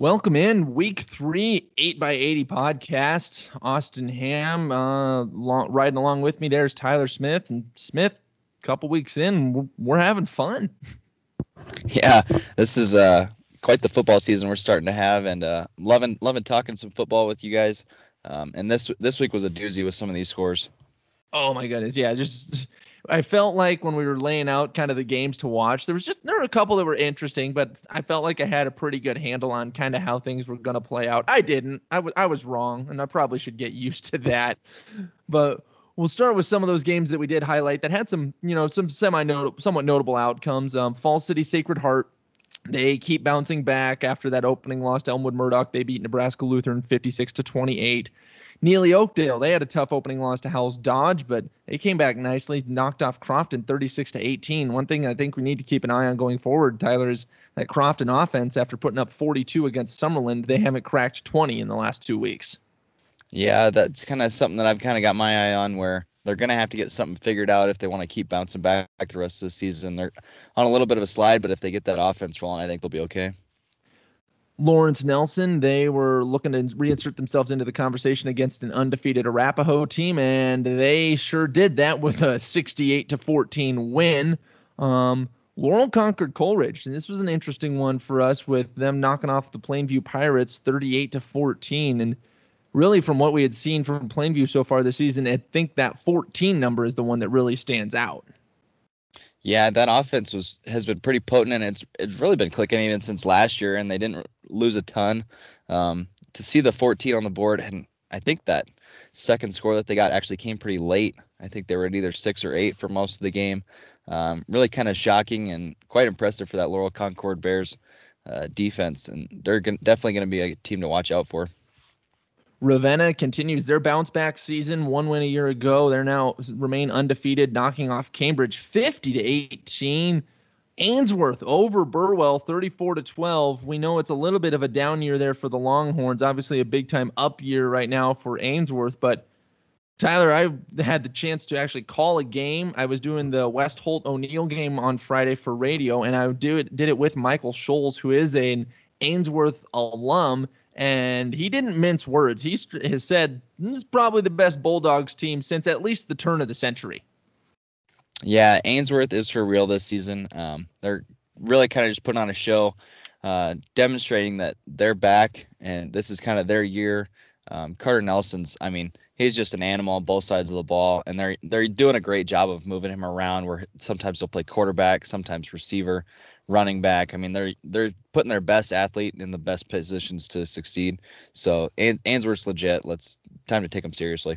Welcome in week three, eight by eighty podcast. Austin Ham, uh, long, riding along with me. There's Tyler Smith and Smith. A couple weeks in, we're, we're having fun. Yeah, this is uh quite the football season we're starting to have, and uh, loving loving talking some football with you guys. Um, and this this week was a doozy with some of these scores. Oh my goodness, yeah, just I felt like when we were laying out kind of the games to watch, there was just there were a couple that were interesting, but I felt like I had a pretty good handle on kind of how things were going to play out. I didn't. I was I was wrong, and I probably should get used to that. But we'll start with some of those games that we did highlight that had some, you know, some semi somewhat notable outcomes. Um, Falls City Sacred Heart, they keep bouncing back after that opening loss to Elmwood Murdock. They beat Nebraska Lutheran 56 to 28. Neligh Oakdale, they had a tough opening loss to Howells Dodge, but they came back nicely, knocked off Crofton 36 to 18. One thing I think we need to keep an eye on going forward, Tyler, is that Crofton offense, after putting up 42 against Summerland, they haven't cracked 20 in the last two weeks. Yeah, that's kind of something that I've kind of got my eye on where they're going to have to get something figured out if they want to keep bouncing back the rest of the season. They're on a little bit of a slide, but if they get that offense rolling, I think they'll be okay. Lawrence Nelson, they were looking to reinsert themselves into the conversation against an undefeated Arapahoe team, and they sure did that with a 68 to 14 win. Um, Laurel Concord Coleridge, and this was an interesting one for us with them knocking off the Plainview Pirates 38 to 14. And really, from what we had seen from Plainview so far this season, I think that 14 number is the one that really stands out. Yeah, that offense was has been pretty potent, and it's it's really been clicking even since last year, and they didn't lose a ton. Um, to see the 14 on the board, and I think that second score that they got actually came pretty late. I think they were at either six or eight for most of the game. Um, really kind of shocking and quite impressive for that Laurel Concord Bears uh, defense, and they're definitely going to be a team to watch out for. Ravenna continues their bounce back season. One win a year ago. They're now remain undefeated, knocking off Cambridge 50 to 18. Ainsworth over Burwell 34 to 12. We know it's a little bit of a down year there for the Longhorns. Obviously a big time up year right now for Ainsworth, but Tyler, I had the chance to actually call a game. I was doing the West Holt O'Neill game on Friday for radio, and I do it, did it with Michael Scholes, who is an Ainsworth alum and he didn't mince words. He has said this is probably the best Bulldogs team since at least the turn of the century. Yeah, Ainsworth is for real this season. Um, they're really kind of just putting on a show, uh, demonstrating that they're back and this is kind of their year. Um, Carter Nelson's, I mean, he's just an animal on both sides of the ball, and they're they're doing a great job of moving him around. Where sometimes they'll play quarterback, sometimes receiver running back. I mean, they're they're putting their best athlete in the best positions to succeed. So Ainsworth's legit. Let's time to take them seriously.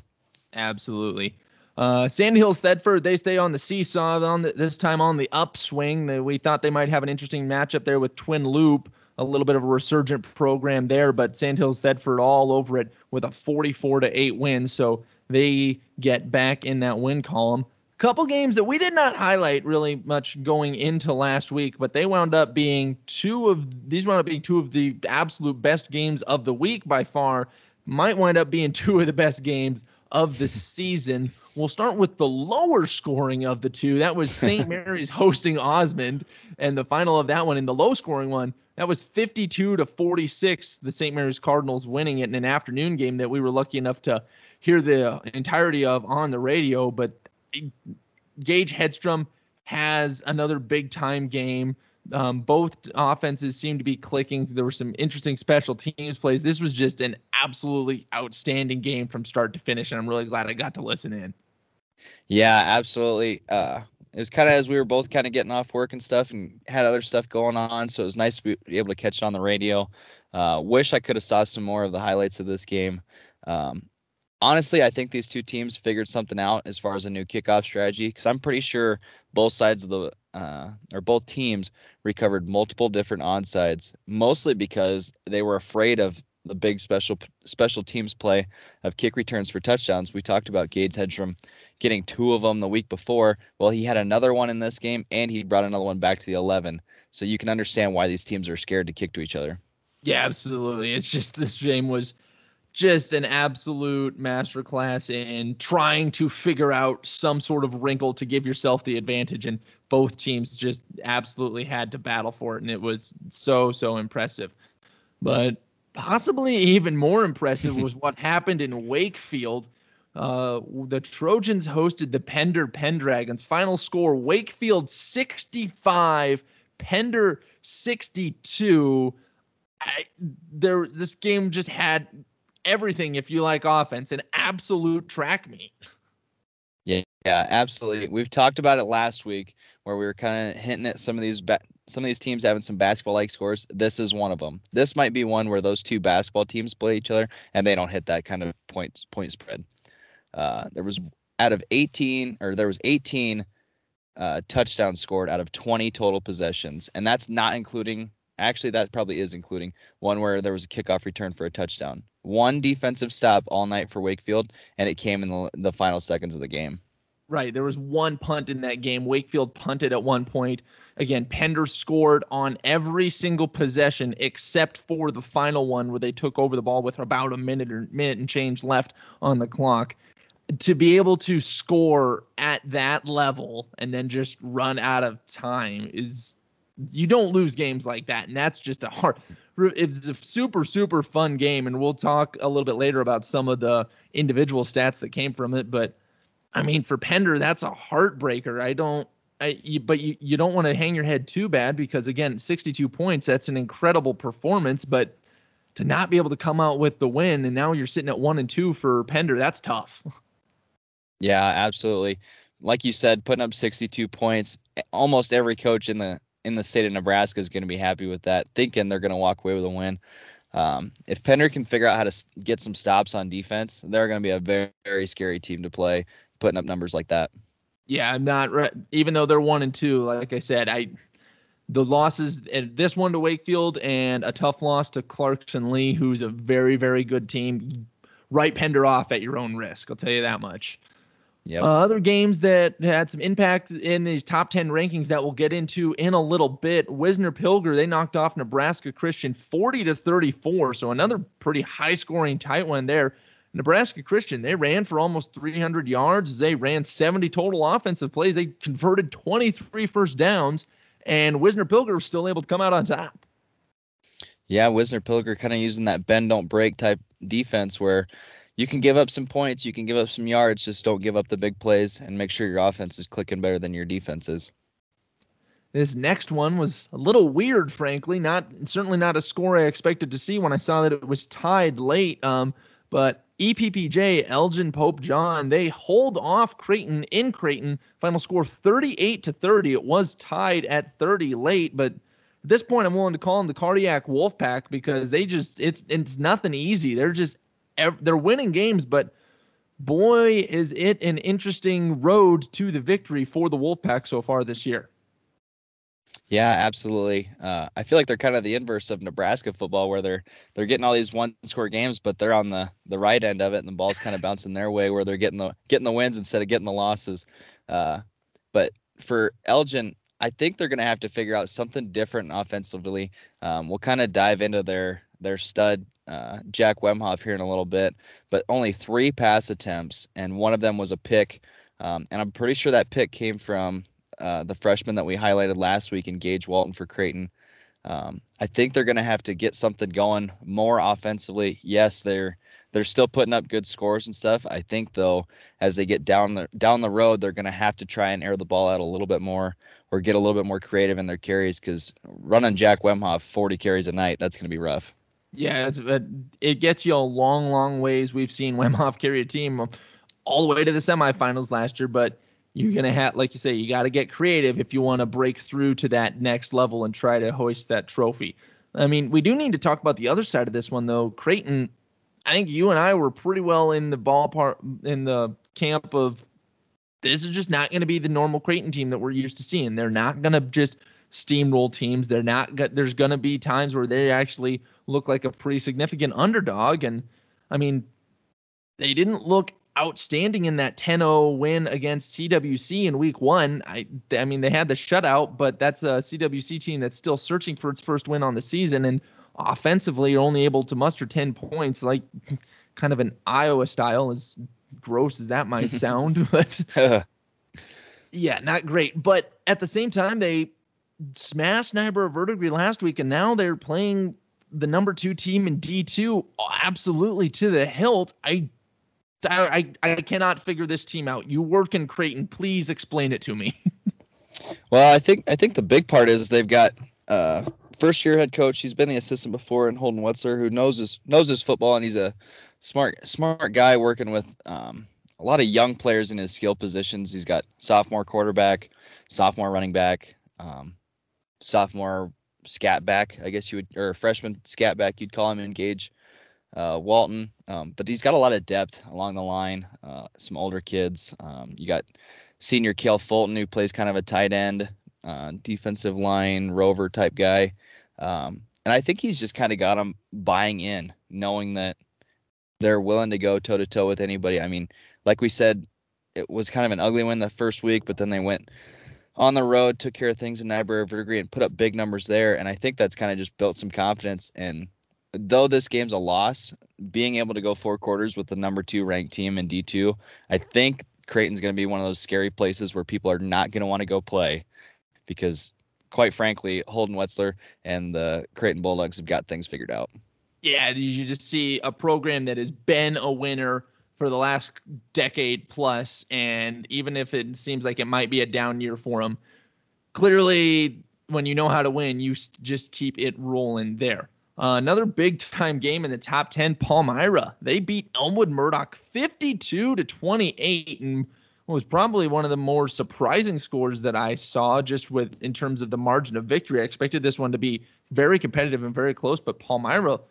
Absolutely. Uh, Sandhills Thedford, they stay on the seesaw on the, this time on the upswing. They, we thought they might have an interesting matchup there with Twin Loup, a little bit of a resurgent program there, but Sandhills Thedford all over it with a 44 to 8 win. So they get back in that win column couple games that we did not highlight really much going into last week, but they wound up being two of these wound up being two of the absolute best games of the week by far. Might wind up being two of the best games of the season. We'll start with the lower scoring of the two. That was St. Mary's hosting Osmond, and the final of that one in the low scoring one. That was 52 to 46. The St. Mary's Cardinals winning it in an afternoon game that we were lucky enough to hear the entirety of on the radio. But Gage Hedstrom has another big time game. Um, both offenses seem to be clicking. There were some interesting special teams plays. This was just an absolutely outstanding game from start to finish, and I'm really glad I got to listen in. Yeah, absolutely. Uh, it was kind of as we were both kind of getting off work and stuff, and had other stuff going on, so it was nice to be able to catch it on the radio. Uh, wish I could have saw some more of the highlights of this game. Um, honestly, I think these two teams figured something out as far as a new kickoff strategy because I'm pretty sure both sides of the uh, or both teams recovered multiple different onsides, mostly because they were afraid of the big special special teams play of kick returns for touchdowns. We talked about Gage Hedstrom getting two of them the week before. Well, he had another one in this game, and he brought another one back to the 11. So you can understand why these teams are scared to kick to each other. Yeah, absolutely. It's just this game was just an absolute masterclass in trying to figure out some sort of wrinkle to give yourself the advantage. And both teams just absolutely had to battle for it. And it was so, so impressive. But possibly even more impressive was what happened in Wakefield. Uh, the Trojans hosted the Pender Pendragons. Final score: Wakefield 65, Pender 62. I, there, this game just had everything. If you like offense, an absolute track meet. Yeah, yeah, absolutely. We've talked about it last week where we were kind of hinting at some of these ba- some of these teams having some basketball-like scores. This is one of them. This might be one where those two basketball teams play each other and they don't hit that kind of point point spread. Uh, there was out of 18 or there was 18 uh, touchdowns scored out of 20 total possessions, and that's not including. Actually, that probably is including one where there was a kickoff return for a touchdown. One defensive stop all night for Wakefield, and it came in the, the final seconds of the game. Right. There was one punt in that game. Wakefield punted at one point. Again, Pender scored on every single possession except for the final one where they took over the ball with about a minute or minute and change left on the clock to be able to score at that level and then just run out of time is you don't lose games like that and that's just a hard it's a super super fun game and we'll talk a little bit later about some of the individual stats that came from it but i mean for pender that's a heartbreaker i don't I, you, but you, you don't want to hang your head too bad because again 62 points that's an incredible performance but to not be able to come out with the win and now you're sitting at one and two for pender that's tough Yeah, absolutely. Like you said, putting up 62 points, almost every coach in the in the state of Nebraska is going to be happy with that, thinking they're going to walk away with a win. Um, if Pender can figure out how to get some stops on defense, they're going to be a very, very scary team to play, putting up numbers like that. Yeah, I'm not even though they're one and two. Like I said, I the losses and this one to Wakefield and a tough loss to Clarkson Leigh, who's a very, very good team. Write Pender off at your own risk. I'll tell you that much. Yep. Uh, other games that had some impact in these top 10 rankings that we'll get into in a little bit. Wisner Pilger, they knocked off Nebraska Christian 40 to 34. So another pretty high scoring tight one there. Nebraska Christian, they ran for almost 300 yards. They ran 70 total offensive plays. They converted 23 first downs, and Wisner Pilger was still able to come out on top. Yeah, Wisner Pilger kind of using that bend don't break type defense where you can give up some points, you can give up some yards, just don't give up the big plays and make sure your offense is clicking better than your defense is. This next one was a little weird, frankly. Not certainly not a score I expected to see when I saw that it was tied late. Um, but EPPJ, Elgin Pope John, they hold off Creighton in Creighton. Final score 38 to 30. It was tied at 30 late, but at this point, I'm willing to call them the cardiac Wolfpack because they just it's it's nothing easy. They're just they're winning games, but boy, is it an interesting road to the victory for the Wolfpack so far this year. Yeah, absolutely. Uh, I feel like they're kind of the inverse of Nebraska football, where they're they're getting all these one-score games, but they're on the the right end of it, and the ball's kind of bouncing their way, where they're getting the getting the wins instead of getting the losses. Uh, but for Elgin, I think they're going to have to figure out something different offensively. Um, we'll kind of dive into their their stud uh, Jack Wemhoff here in a little bit, but only three pass attempts, and one of them was a pick. Um, and I'm pretty sure that pick came from uh, the freshman that we highlighted last week in Gage Walton for Creighton. Um, I think they're going to have to get something going more offensively. Yes, they're they're still putting up good scores and stuff. I think though, as they get down the down the road, they're going to have to try and air the ball out a little bit more or get a little bit more creative in their carries because running Jack Wemhoff 40 carries a night, that's going to be rough. Yeah, it gets you a long, long ways. We've seen Wemhoff carry a team all the way to the semifinals last year, but you're gonna have, like you say, you got to get creative if you want to break through to that next level and try to hoist that trophy. I mean, we do need to talk about the other side of this one though. Creighton, I think you and I were pretty well in the ballpark in the camp of this is just not going to be the normal Creighton team that we're used to seeing. They're not going to just steamroll teams. They're not. There's going to be times where they actually look like a pretty significant underdog. And I mean, they didn't look outstanding in that 10-0 win against CWC in week one. I I mean, they had the shutout, but that's a CWC team that's still searching for its first win on the season. And offensively, you're only able to muster 10 points, like kind of an Iowa style, as gross as that might sound, but. yeah, not great. But at the same time, they smashed Niobrara Verdigre last week, and now they're playing the number two team in D2 absolutely to the hilt. I, I, I cannot figure this team out. You work in Creighton. Please explain it to me. well, I think I think the big part is they've got uh, first year head coach. He's been the assistant before, and Holden Wetzler, who knows his knows his football, and he's a smart smart guy working with um, a lot of young players in his skill positions. He's got sophomore quarterback, sophomore running back, um, sophomore scat back, I guess you would, or freshman scat back, you'd call him in Gage. Uh, Walton, um, but he's got a lot of depth along the line. Uh, some older kids. Um, you got senior Kale Fulton, who plays kind of a tight end, uh, defensive line rover type guy. Um, and I think he's just kind of got them buying in, knowing that they're willing to go toe to toe with anybody. I mean, like we said, it was kind of an ugly win the first week, but then they went on the road, took care of things in Niobrara Verdigre and put up big numbers there. And I think that's kind of just built some confidence. And though this game's a loss, being able to go four quarters with the number two ranked team in D2, I think Creighton's going to be one of those scary places where people are not going to want to go play because, quite frankly, Holden Wetzler and the Creighton Bulldogs have got things figured out. Yeah, you just see a program that has been a winner for the last decade plus, and even if it seems like it might be a down year for them, clearly when you know how to win, you just keep it rolling there. Uh, another big time game in the top 10, Palmyra. They beat Elmwood Murdock 52 to 28 and was probably one of the more surprising scores that I saw just with in terms of the margin of victory. I expected this one to be very competitive and very close, but Palmyra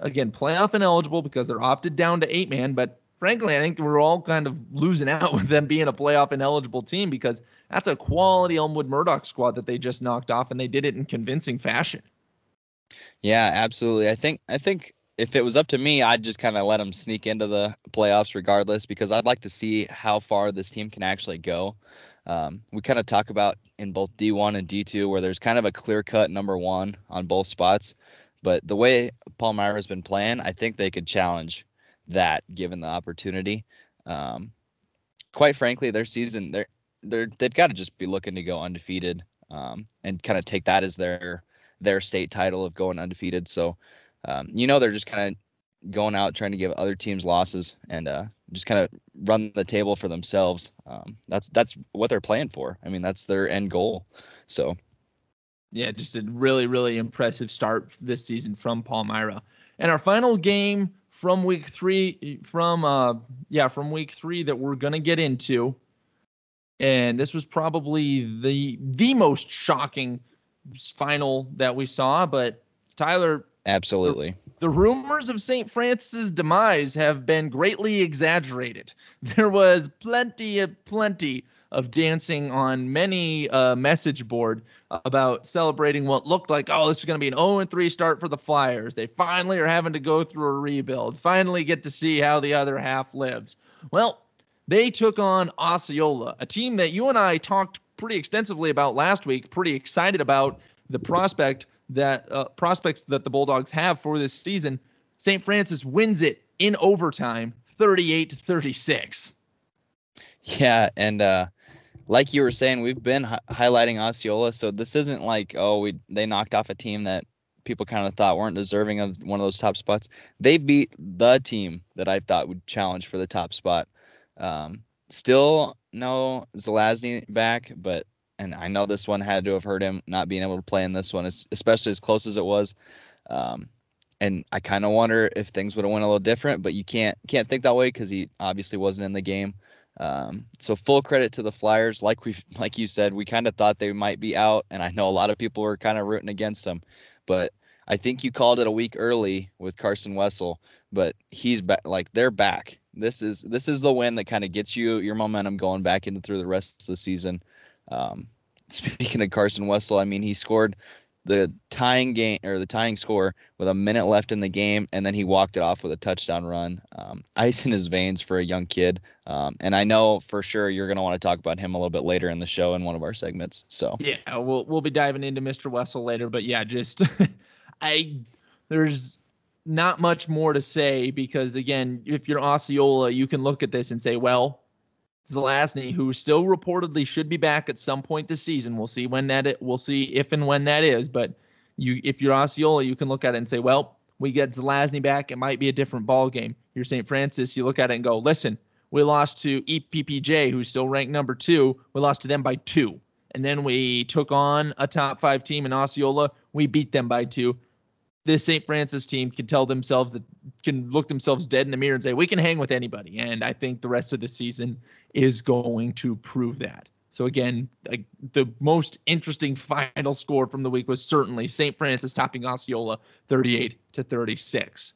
again playoff ineligible because they're opted down to eight man, but frankly, I think we're all kind of losing out with them being a playoff ineligible team because that's a quality Elmwood Murdock squad that they just knocked off, and they did it in convincing fashion. Yeah, absolutely. I think I think if it was up to me, I'd just kind of let them sneak into the playoffs regardless because I'd like to see how far this team can actually go. Um, we kind of talk about in both D1 and D2 where there's kind of a clear cut number one on both spots. But the way Palmyra's been playing, I think they could challenge that given the opportunity. Um, quite frankly, their season they're they're they've got to just be looking to go undefeated um, and kind of take that as their their state title of going undefeated. So um, you know they're just kind of going out trying to give other teams losses and uh, just kind of run the table for themselves. Um, that's that's what they're playing for. I mean that's their end goal. So yeah, just a really really impressive start this season from Palmyra. And our final game from week three, from uh, yeah, from week three that we're gonna get into, and this was probably the the most shocking final that we saw. But Tyler, absolutely, the, the rumors of St. Francis's demise have been greatly exaggerated. There was plenty of plenty of dancing on many uh, message board about celebrating what looked like, oh, this is going to be an 0 and 3 start for the Flyers. They finally are having to go through a rebuild, finally get to see how the other half lives. Well, they took on Osceola, a team that you and I talked pretty extensively about last week, pretty excited about the prospect that uh, prospects that the Bulldogs have for this season. St. Francis wins it in overtime, 38 to 36. Yeah, and uh, like you were saying, we've been hi- highlighting Osceola, so this isn't like oh we they knocked off a team that people kind of thought weren't deserving of one of those top spots. They beat the team that I thought would challenge for the top spot. Um, still no Zelazny back, but and I know this one had to have hurt him not being able to play in this one, especially as close as it was. Um, and I kind of wonder if things would have went a little different, but you can't can't think that way because he obviously wasn't in the game. Um, so full credit to the Flyers. Like we, like you said, we kind of thought they might be out, and I know a lot of people were kind of rooting against them, but I think you called it a week early with Carson Wessel, but he's back. Like they're back. This is this is the win that kind of gets you your momentum going back into through the rest of the season. Um, speaking of Carson Wessel, I mean he scored the tying game or the tying score with a minute left in the game, and then he walked it off with a touchdown run. Um, ice in his veins for a young kid, um, and I know for sure you're going to want to talk about him a little bit later in the show in one of our segments. So yeah, we'll we'll be diving into Mr. Wessel later, but yeah, just I there's not much more to say because again, if you're Osceola, you can look at this and say, well, Zelazny, who still reportedly should be back at some point this season. We'll see when that it, we'll see if and when that is, but You, if you're Osceola, you can look at it and say, well, we get Zelazny back, it might be a different ball game. You're St. Francis, you look at it and go, listen, we lost to EPPJ, who's still ranked number two. We lost to them by two. And then we took on a top five team in Osceola. We beat them by two. This St. Francis team can tell themselves that can look themselves dead in the mirror and say, we can hang with anybody. And I think the rest of the season is going to prove that. So again, like the most interesting final score from the week was certainly St. Francis topping Osceola 38 to 36.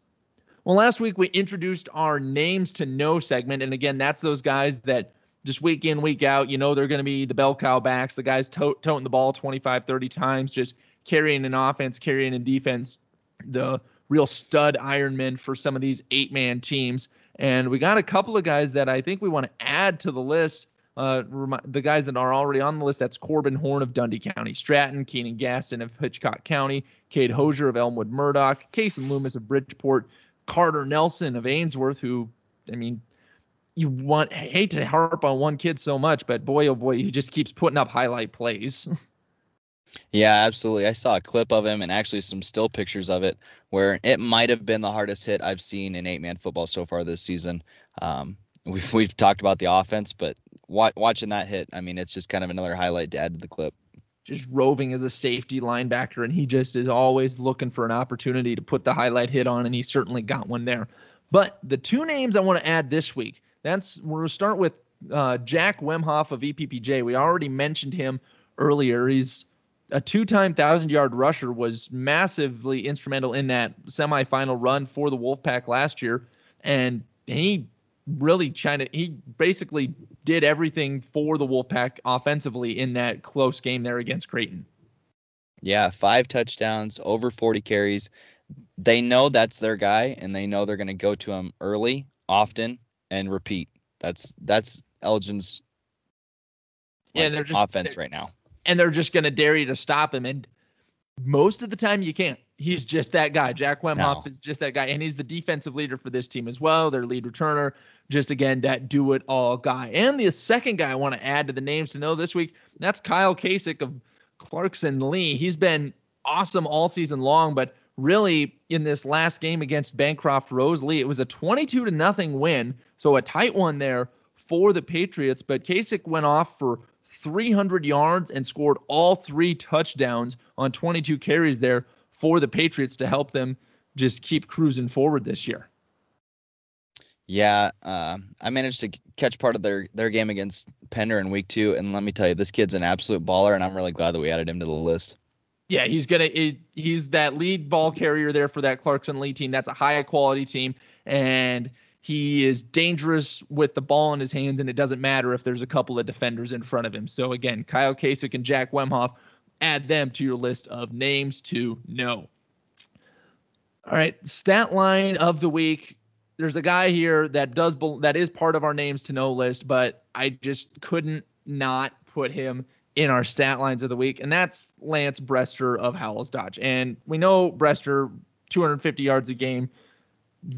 Well, last week we introduced our names to know segment, and again, that's those guys that just week in, week out, you know, they're going to be the bell cow backs, the guys to- toting the ball 25, 30 times, just carrying an offense, carrying a defense, the real stud Ironman for some of these eight man teams. And we got a couple of guys that I think we want to add to the list. Uh, the guys that are already on the list, that's Corbin Horn of Dundee County, Stratton, Keenan Gaston of Hitchcock County, Cade Hosier of Elmwood Murdock, Cason Loomis of Bridgeport, Carter Nelson of Ainsworth, who, I mean, you want I hate to harp on one kid so much, but boy oh boy, he just keeps putting up highlight plays. yeah, absolutely. I saw a clip of him and actually some still pictures of it where it might have been the hardest hit I've seen in eight man football so far this season. Um, we've we've talked about the offense, but wa- watching that hit, I mean, it's just kind of another highlight to add to the clip just roving as a safety linebacker, and he just is always looking for an opportunity to put the highlight hit on, and he certainly got one there. But the two names I want to add this week, that's we're going to start with uh, Jack Wemhoff of EPPJ. We already mentioned him earlier. He's a two-time thousand-yard rusher, was massively instrumental in that semifinal run for the Wolfpack last year, and he really trying to he basically did everything for the Wolfpack offensively in that close game there against Creighton. Yeah, five touchdowns, over 40 carries. They know that's their guy and they know they're going to go to him early, often, and repeat. That's that's Elgin's like, yeah, they're just offense right now. And they're just going to dare you to stop him and most of the time you can't he's just that guy. Jack Wemhoff no. is just that guy, and he's the defensive leader for this team as well. Their lead returner, just again that do it all guy. And the second guy I want to add to the names to know this week, that's Kyle Kasich of Clarkson Leigh. He's been awesome all season long, but really in this last game against Bancroft Rosalie, it was a 22 to nothing win, so a tight one there for the Patriots. But Kasich went off for 300 yards and scored all three touchdowns on 22 carries there for the Patriots to help them just keep cruising forward this year. Yeah, uh, I managed to catch part of their their game against Pender in week two, and let me tell you, this kid's an absolute baller, and I'm really glad that we added him to the list. Yeah, he's gonna he's that lead ball carrier there for that Clarkson Leigh team. That's a high quality team, and he is dangerous with the ball in his hands, and it doesn't matter if there's a couple of defenders in front of him. So again, Kyle Kasich and Jack Wemhoff add them to your list of names to know. All right, stat line of the week. There's a guy here that does that is part of our names to know list, but I just couldn't not put him in our stat lines of the week, and that's Lance Brester of Howells Dodge. And we know Brester 250 yards a game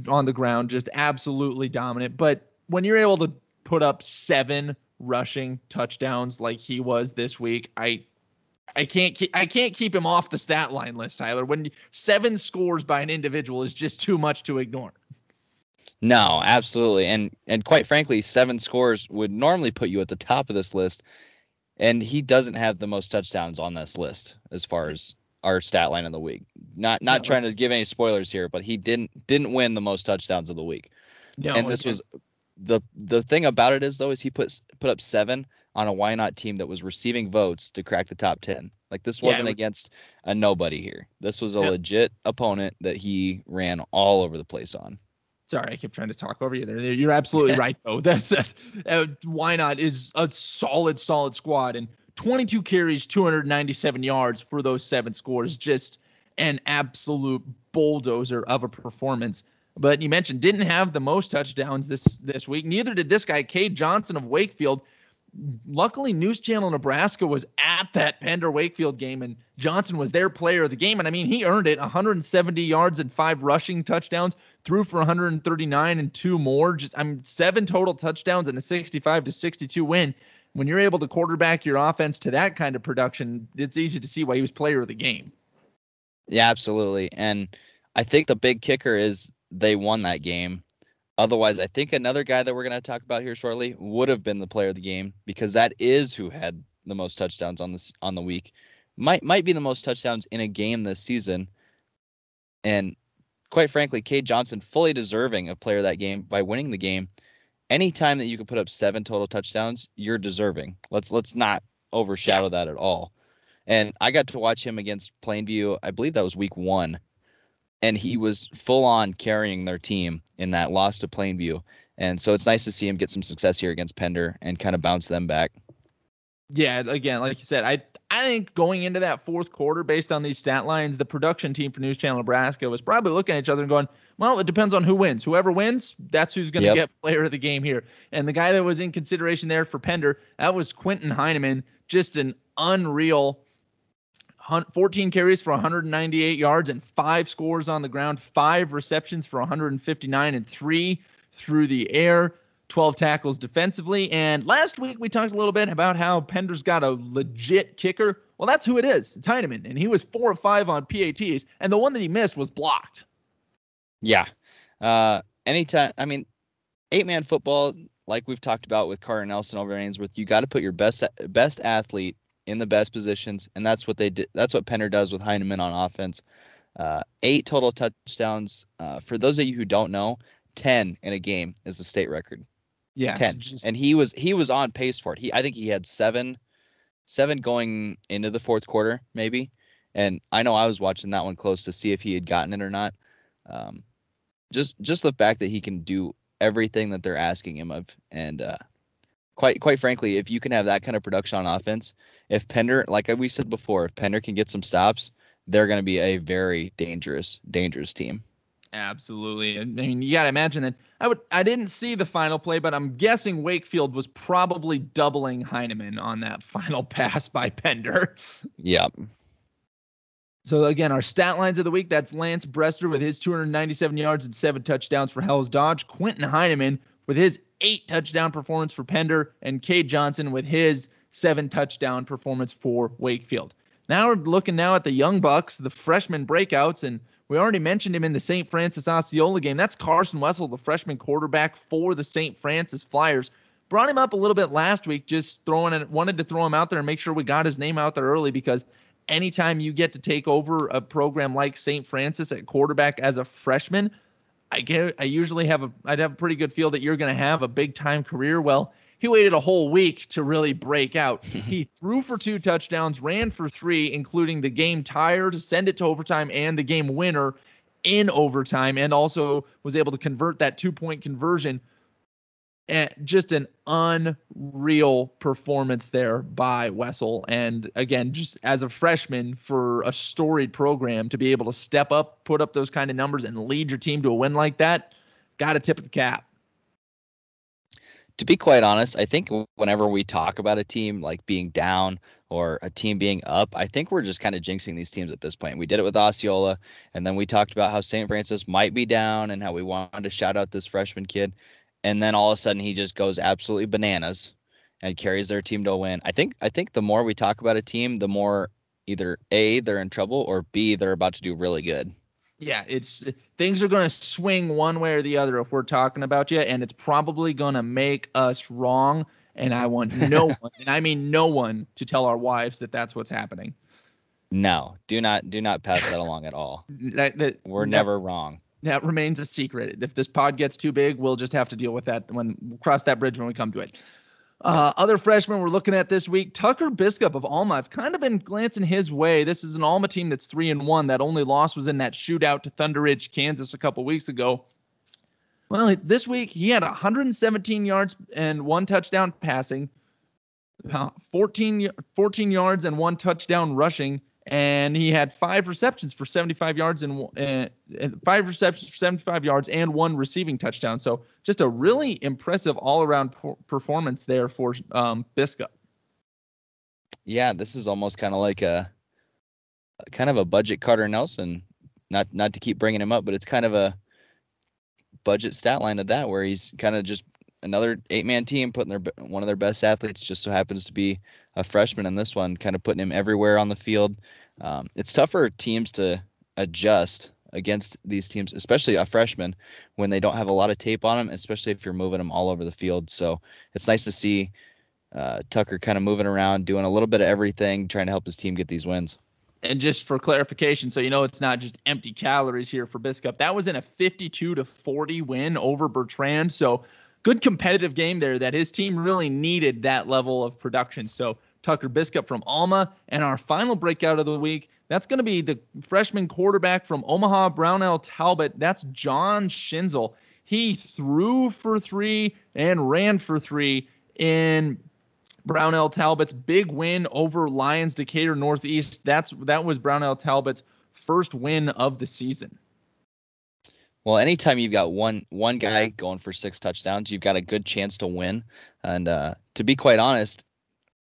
on the ground, just absolutely dominant. But when you're able to put up seven rushing touchdowns like he was this week, I I can't keep I can't keep him off the stat line list, Tyler. When seven scores by an individual is just too much to ignore. No, absolutely. And and quite frankly, seven scores would normally put you at the top of this list. And he doesn't have the most touchdowns on this list as far as our stat line of the week. Not not no, trying to give any spoilers here, but he didn't didn't win the most touchdowns of the week. No, and this was the the thing about it is though is he put put up seven on a Wynot team that was receiving votes to crack the top 10. Like this wasn't yeah, against a nobody here. This was a yeah. legit opponent that he ran all over the place on. Sorry, I keep trying to talk over you there. You're absolutely right though. That's uh, Wynot is a solid solid squad and 22 carries, 297 yards for those seven scores. Just an absolute bulldozer of a performance. But you mentioned didn't have the most touchdowns this this week. Neither did this guy, Cade Johnson of Wakefield luckily news channel nebraska was at that pender wakefield game and johnson was their player of the game and i mean he earned it 170 yards and five rushing touchdowns threw for 139 and two more just i'm seven total touchdowns and a 65 to 62 win when you're able to quarterback your offense to that kind of production it's easy to see why he was player of the game Yeah, absolutely. And I think the big kicker is they won that game. Otherwise, I think another guy that we're going to talk about here shortly would have been the player of the game because that is who had the most touchdowns on this on the week. Might might be the most touchdowns in a game this season. And quite frankly, Cade Johnson fully deserving of player of that game by winning the game. Anytime that you can put up seven total touchdowns, you're deserving. Let's let's not overshadow that at all. And I got to watch him against Plainview. I believe that was week one and he was full on carrying their team in that loss to Plainview. And so it's nice to see him get some success here against Pender and kind of bounce them back. Yeah, again, like you said, I I think going into that fourth quarter, based on these stat lines, the production team for News Channel Nebraska was probably looking at each other and going, "Well, it depends on who wins. Whoever wins, that's who's going to yep. get player of the game here." And the guy that was in consideration there for Pender, that was Quinton Heineman, just an unreal 14 carries for 198 yards and five scores on the ground, five receptions for 159 and three through the air, 12 tackles defensively. And last week we talked a little bit about how Pender's got a legit kicker. Well, that's who it is. Heineman. And he was four of five on PATs. And the one that he missed was blocked. Yeah. Uh, anytime, I mean, eight man football, like we've talked about with Carter Nelson over Ainsworth, you got to put your best best athlete in the best positions, and that's what they did. That's what Pender does with Heineman on offense. Uh, eight total touchdowns. Uh, for those of you who don't know, ten in a game is the state record. Yeah, ten, just... and he was he was on pace for it. He I think he had seven, seven going into the fourth quarter maybe, and I know I was watching that one close to see if he had gotten it or not. Um, just just the fact that he can do everything that they're asking him of, and uh, quite quite frankly, if you can have that kind of production on offense, if Pender, like we said before, if Pender can get some stops, they're going to be a very dangerous, dangerous team. Absolutely. I mean, you got to imagine that. I would. I didn't see the final play, but I'm guessing Wakefield was probably doubling Heineman on that final pass by Pender. Yep. So again, our stat lines of the week. That's Lance Brester with his 297 yards and seven touchdowns for Howells Dodge. Quinton Heineman with his eight touchdown performance for Pender, and Cade Johnson with his seven touchdown performance for Wakefield. Now we're looking now at the Young Bucks, the freshman breakouts, and we already mentioned him in the St. Francis Osceola game. That's Carson Wessel, the freshman quarterback for the St. Francis Flyers. Brought him up a little bit last week, just throwing it, wanted to throw him out there and make sure we got his name out there early because anytime you get to take over a program like St. Francis at quarterback as a freshman, I get I usually have a I'd have a pretty good feel that you're going to have a big time career. Well, he waited a whole week to really break out. he threw for two touchdowns, ran for three, including the game tire to send it to overtime and the game winner in overtime, and also was able to convert that two point conversion. And just an unreal performance there by Wessel. And again, just as a freshman for a storied program to be able to step up, put up those kind of numbers, and lead your team to a win like that, got to tip of the cap to be quite honest, I think whenever we talk about a team like being down or a team being up, I think we're just kind of jinxing these teams at this point. We did it with Osceola, and then we talked about how St. Francis might be down and how we wanted to shout out this freshman kid. And then all of a sudden he just goes absolutely bananas and carries their team to a win. I think I think the more we talk about a team, the more either A, they're in trouble or B, they're about to do really good yeah, it's things are going to swing one way or the other if we're talking about you, and it's probably going to make us wrong. And I want no one, and I mean no one, to tell our wives that that's what's happening. No, do not do not pass that along at all. That, that, We're never wrong. That remains a secret. If this pod gets too big, we'll just have to deal with that when we'll cross that bridge when we come to it. Uh, other freshmen we're looking at this week, Tucker Biskup of Alma. I've kind of been glancing his way. This is an Alma team that's three and one. That only loss was in that shootout to Thunder Ridge, Kansas, a couple weeks ago. Well, this week he had 117 yards and one touchdown passing, uh, 14, 14 yards and one touchdown rushing, and he had five receptions for 75 yards and, uh, five receptions for 75 yards and one receiving touchdown. So just a really impressive all-around performance there for um, Biskup. Yeah, this is almost kind of like a kind of a budget Carter Nelson. Not not to keep bringing him up, but it's kind of a budget stat line of that where he's kind of just another eight-man team putting their one of their best athletes just so happens to be a freshman in this one, kind of putting him everywhere on the field. Um, it's tough for teams to adjust against these teams, especially a freshman when they don't have a lot of tape on them, especially if you're moving them all over the field. So it's nice to see uh, Tucker kind of moving around, doing a little bit of everything, trying to help his team get these wins. And just for clarification, so you know it's not just empty calories here for Biskup. That was in a 52 to 40 win over Bertrand. So good competitive game there that his team really needed that level of production. So Tucker Biskup from Alma. And our final breakout of the week, that's going to be the freshman quarterback from Omaha Brownell Talbot. That's John Schinzel. He threw for three and ran for three in Brownell Talbot's big win over Lyons Decatur Northeast. That's that was Brownell Talbot's first win of the season. Well, anytime you've got one one guy going for six touchdowns, you've got a good chance to win. And uh, to be quite honest,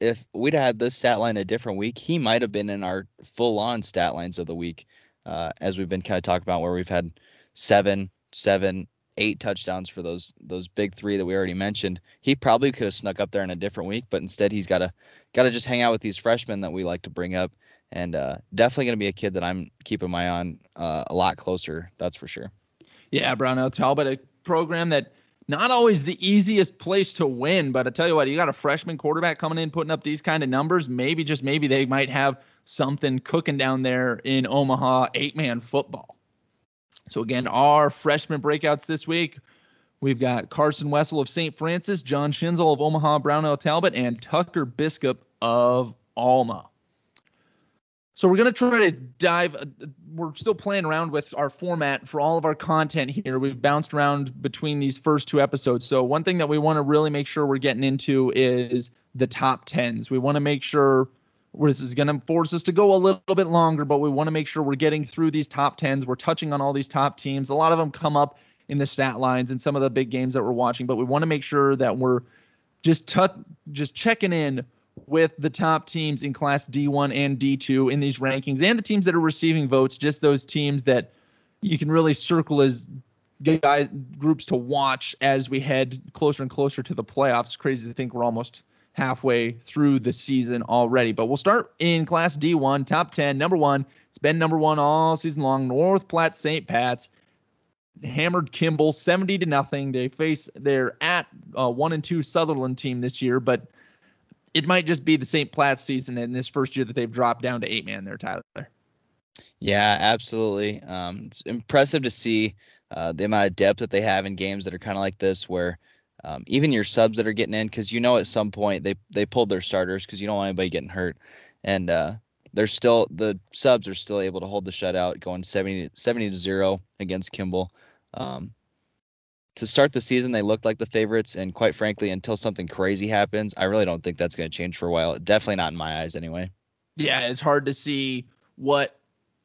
if we'd had this stat line a different week, he might have been in our full on stat lines of the week, uh, as we've been kind of talking about, where we've had seven, seven, eight touchdowns for those those big three that we already mentioned. He probably could have snuck up there in a different week, but instead he's got to got to just hang out with these freshmen that we like to bring up, and uh, definitely going to be a kid that I'm keeping my eye on uh, a lot closer. That's for sure. Yeah, Brownell Talbot, a program that not always the easiest place to win, but I tell you what, you got a freshman quarterback coming in putting up these kind of numbers. Maybe just maybe they might have something cooking down there in Omaha eight man football. So again, our freshman breakouts this week. We've got Carson Wessel of St. Francis, John Schinzel of Omaha Brownell Talbot, and Tucker Biskup of Alma. So we're going to try to dive. Uh, we're still playing around with our format for all of our content here. We've bounced around between these first two episodes. So one thing that we want to really make sure we're getting into is the top tens. We want to make sure this is going to force us to go a little bit longer, but we want to make sure we're getting through these top tens. We're touching on all these top teams. A lot of them come up in the stat lines and some of the big games that we're watching, but we want to make sure that we're just t- just checking in with the top teams in class D1 and D2 in these rankings and the teams that are receiving votes, just those teams that you can really circle as guys groups to watch as we head closer and closer to the playoffs. Crazy to think we're almost halfway through the season already. But we'll start in Class D1, top 10. Number one, it's been number one all season long. North Platte St. Pat's hammered Kimball 70 to nothing. They face their at uh, one and two Sutherland team this year, but it might just be the St. Platte season in this first year that they've dropped down to eight man there, Tyler. Yeah, absolutely. Um, it's impressive to see uh, the amount of depth that they have in games that are kind of like this, where um, even your subs that are getting in, because you know at some point they they pulled their starters because you don't want anybody getting hurt, and uh, they're still the subs are still able to hold the shutout, going 70, 70 to zero against Kimball. Um, to start the season, they looked like the favorites, and quite frankly, until something crazy happens, I really don't think that's going to change for a while. Definitely not in my eyes, anyway. Yeah, it's hard to see what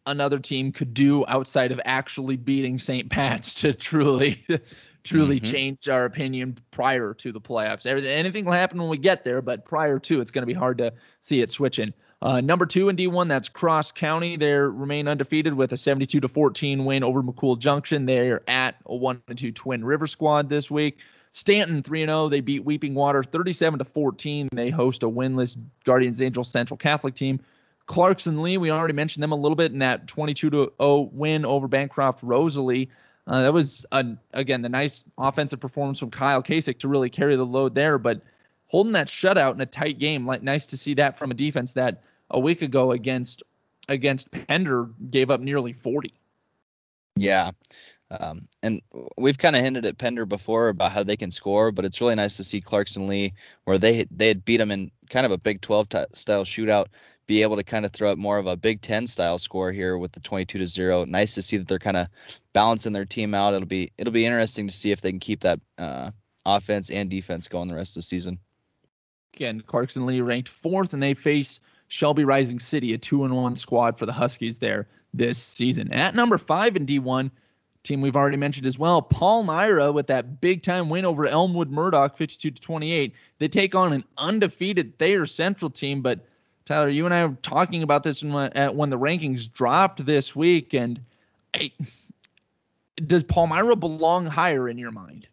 another team could do outside of actually beating St. Pat's to truly truly mm-hmm. change our opinion prior to the playoffs. Everything, anything will happen when we get there, but prior to, it's going to be hard to see it switching. Uh, number two in D1, that's Cross County. They remain undefeated with a 72 to 14 win over McCool Junction. They're at a one and two Twin River squad this week. Stanton 3 0. They beat Weeping Water 37 to 14. They host a winless Guardians Angels Central Catholic team. Clarkson Leigh, we already mentioned them a little bit in that 22 to 0 win over Bancroft Rosalie. Uh, that was a, again the nice offensive performance from Kyle Kasich to really carry the load there, but holding that shutout in a tight game, like nice to see that from a defense that a week ago against against Pender gave up nearly 40. Yeah. Um, and we've kind of hinted at Pender before about how they can score, but it's really nice to see Clarkson Leigh, where they they had beat them in kind of a Big 12 t- style shootout be able to kind of throw up more of a Big Ten style score here with the 22 to zero. Nice to see that they're kind of balancing their team out. It'll be it'll be interesting to see if they can keep that uh, offense and defense going the rest of the season. Again, Clarkson Leigh ranked fourth, and they face Shelby Rising City, a two and one squad for the Huskies there this season. At number five in D1, team we've already mentioned as well, Palmyra with that big time win over Elmwood Murdock, 52 to 28. They take on an undefeated Thayer Central team, but Tyler, you and I were talking about this when, the rankings dropped this week, and I, does Palmyra belong higher in your mind?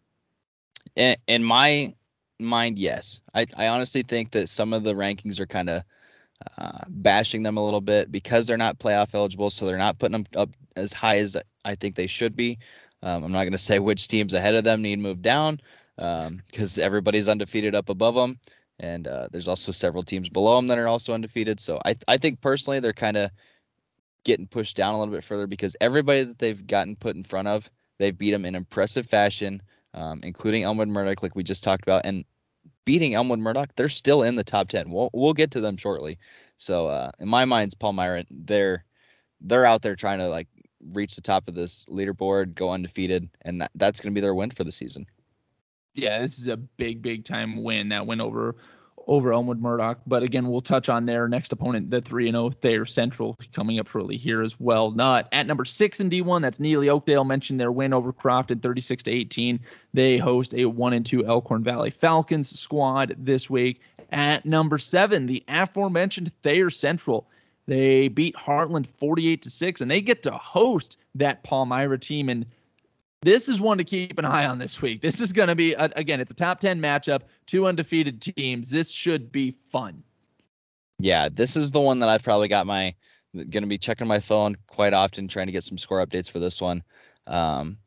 In, in my mind, yes. I, I honestly think that some of the rankings are kind of uh, bashing them a little bit because they're not playoff eligible, so they're not putting them up as high as I think they should be. Um, I'm not going to say which teams ahead of them need to move down because um, everybody's undefeated up above them, and uh, there's also several teams below them that are also undefeated. So I I think personally they're kind of getting pushed down a little bit further because everybody that they've gotten put in front of, they've beat them in impressive fashion, um, including Elmwood Murdock, like we just talked about, and beating Elmwood Murdock, they're still in the top ten. We'll we'll get to them shortly. So uh, in my mind's Palmyra, they're they're out there trying to like reach the top of this leaderboard, go undefeated, and that, that's going to be their win for the season. Yeah, this is a big, big time win. That win over over Elmwood Murdock. But again, we'll touch on their next opponent, the 3 0 Thayer Central, coming up shortly here as well. Not at number six in D1, that's Neligh Oakdale. Mentioned their win over Crofton 36 to 18. They host a 1 and 2 Elkhorn Valley Falcons squad this week. At number seven, the aforementioned Thayer Central. They beat Heartland 48 to 6, and they get to host that Palmyra team. And this is one to keep an eye on this week. This is going to be, a, again, it's a top 10 matchup, two undefeated teams. This should be fun. Yeah, this is the one that I've probably got my, going to be checking my phone quite often, trying to get some score updates for this one. Um,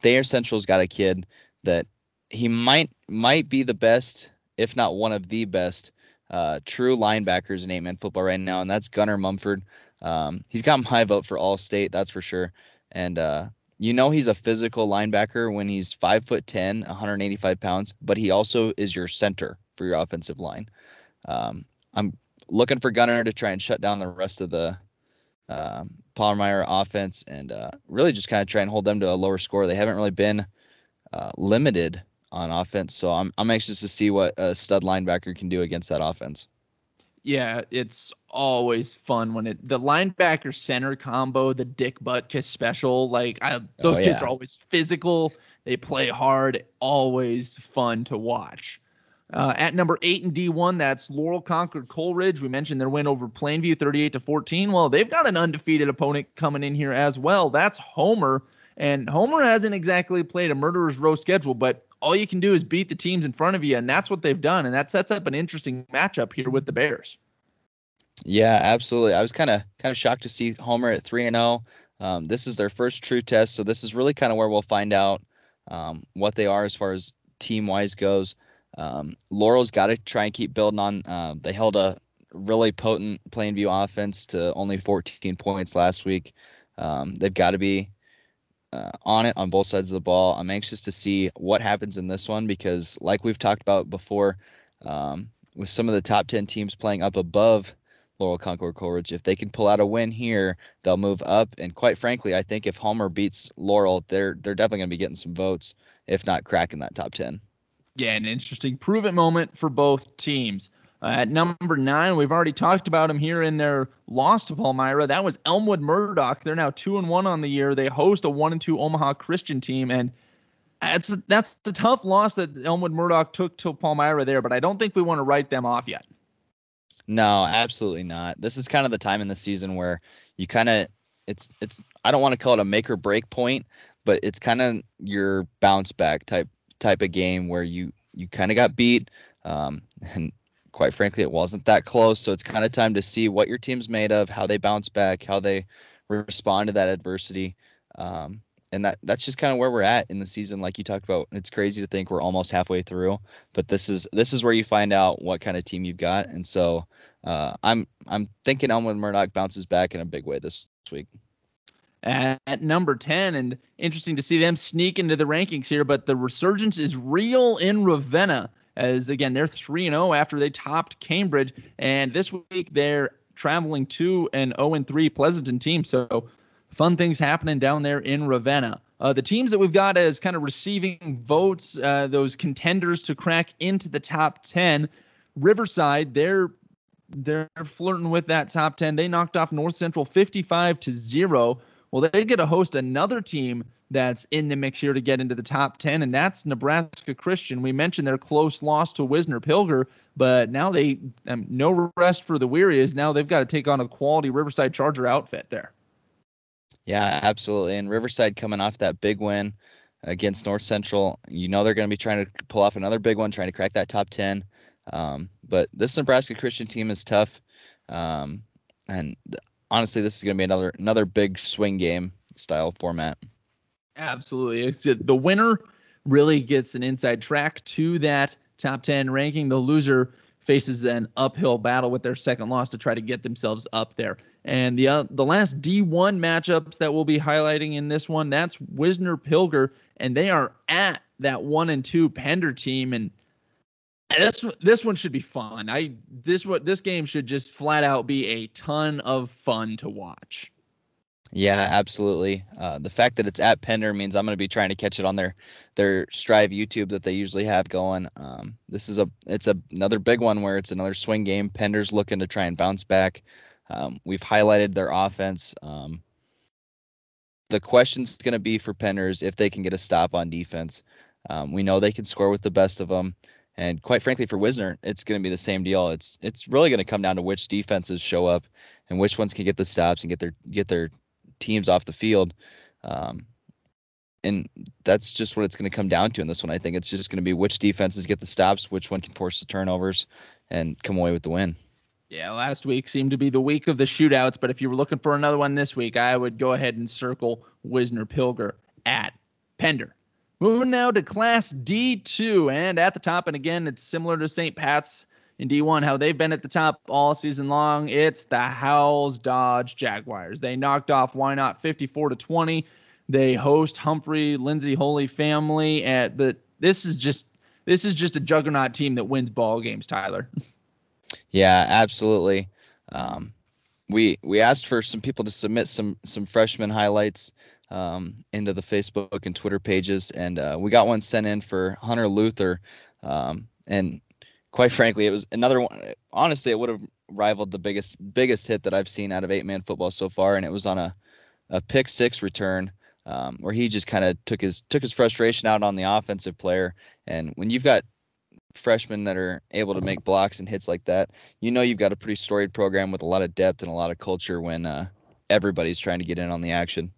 Thayer Central's got a kid that he might might be the best, if not one of the best, uh, true linebackers in eight man football right now, and that's Gunnar Mumford. Um, he's got my vote for all state, that's for sure. And uh, you know he's a physical linebacker when he's five foot 10, 185 pounds, but he also is your center for your offensive line. Um, I'm looking for Gunnar to try and shut down the rest of the um, Palmyra offense and uh, really just kind of try and hold them to a lower score. They haven't really been uh, limited on offense, so I'm I'm anxious to see what a stud linebacker can do against that offense yeah, it's always fun when it the linebacker center combo, the Dick Butkus special. Like I, those oh, kids are always physical. They play hard. Always fun to watch. Uh, at number eight in D1, that's Laurel Concord Coleridge. We mentioned their win over Plainview, 38 to 14. Well, they've got an undefeated opponent coming in here as well. That's Homer, and Homer hasn't exactly played a murderer's row schedule, but all you can do is beat the teams in front of you, and that's what they've done. And that sets up an interesting matchup here with the Bears. Yeah, absolutely. I was kind of kind of shocked to see Homer at three and zero. Oh. Um, this is their first true test, so this is really kind of where we'll find out um, what they are as far as team wise goes. Um, Laurel's got to try and keep building on. Uh, they held a really potent Plainview offense to only 14 points last week. Um, they've got to be uh, on it on both sides of the ball. I'm anxious to see what happens in this one because, like we've talked about before, um, with some of the top 10 teams playing up above Laurel Concord Coleridge, if they can pull out a win here, they'll move up. And quite frankly, I think if Homer beats Laurel, they're they're definitely going to be getting some votes, if not cracking that top 10. Yeah, an interesting prove it moment for both teams. Uh, at number nine, we've already talked about them here in their loss to Palmyra. That was Elmwood Murdock. They're now two and one on the year. They host a one and two Omaha Christian team, and that's that's the tough loss that Elmwood Murdock took to Palmyra there. But I don't think we want to write them off yet. No, absolutely not. This is kind of the time in the season where you kind of it's it's I don't want to call it a make or break point, but it's kind of your bounce back type type of game where you you kind of got beat um, and quite frankly, it wasn't that close. So it's kind of time to see what your team's made of, how they bounce back, how they respond to that adversity. Um, and that that's just kind of where we're at in the season like you talked about it's crazy to think we're almost halfway through but this is this is where you find out what kind of team you've got and so uh, i'm i'm thinking elmwood murdock bounces back in a big way this week at number 10 and interesting to see them sneak into the rankings here but the resurgence is real in ravenna as again they're 3 and 0 after they topped Cambridge. And this week they're traveling to an 0 and 3 Pleasanton team. So fun things happening down there in Ravenna. Uh, the teams that we've got as kind of receiving votes, uh, those contenders to crack into the top 10, Riverside, they're they're flirting with that top 10. They knocked off North Central 55 to 0. Well, they get to host another team that's in the mix here to get into the top 10, and that's Nebraska Christian. We mentioned their close loss to Wisner Pilger, but now they um, no rest for the weary is now they've got to take on a quality Riverside Charger outfit there. Yeah, absolutely. And Riverside coming off that big win against North Central, you know they're going to be trying to pull off another big one, trying to crack that top 10. Um, but this Nebraska Christian team is tough. Um, and honestly, this is going to be another another big swing game style format. Absolutely. The winner really gets an inside track to that top 10 ranking. The loser faces an uphill battle with their second loss to try to get themselves up there. And the uh, the last D1 matchups that we'll be highlighting in this one, that's Wisner Pilger, and they are at that one and two Pender team. And this this one should be fun. I this what this game should just flat out be a ton of fun to watch. Yeah, absolutely. Uh, the fact that it's at Pender means I'm going to be trying to catch it on their their Striv YouTube that they usually have going. Um, this is a it's a, another big one where it's another swing game. Pender's looking to try and bounce back. Um, we've highlighted their offense. Um, the question's going to be for Penders if they can get a stop on defense. Um, we know they can score with the best of them. And quite frankly, for Wisner, it's going to be the same deal. It's it's really going to come down to which defenses show up and which ones can get the stops and get their get their teams off the field. Um, and that's just what it's going to come down to in this one. I think it's just going to be which defenses get the stops, which one can force the turnovers, and come away with the win. Yeah, last week seemed to be the week of the shootouts, but if you were looking for another one this week, I would go ahead and circle Wisner Pilger at Pender. Moving now to Class D2, and at the top, and again, it's similar to St. Pat's in D1, how they've been at the top all season long. It's the Howells Dodge Jaguars. They knocked off Wynot 54 to 20. They host Humphrey Lindsay Holy Family at the. this is just this is just a juggernaut team that wins ball games, Tyler. yeah, absolutely. Um, we we asked for some people to submit some some freshman highlights um, into the Facebook and Twitter pages, and uh, we got one sent in for Hunter Luther. Um, and quite frankly, it was another one. Honestly, it would have rivaled the biggest biggest hit that I've seen out of eight man football so far, and it was on a a pick six return. Um, where he just kind of took his took his frustration out on the offensive player. And when you've got freshmen that are able to make blocks and hits like that, you know you've got a pretty storied program with a lot of depth and a lot of culture when uh, everybody's trying to get in on the action.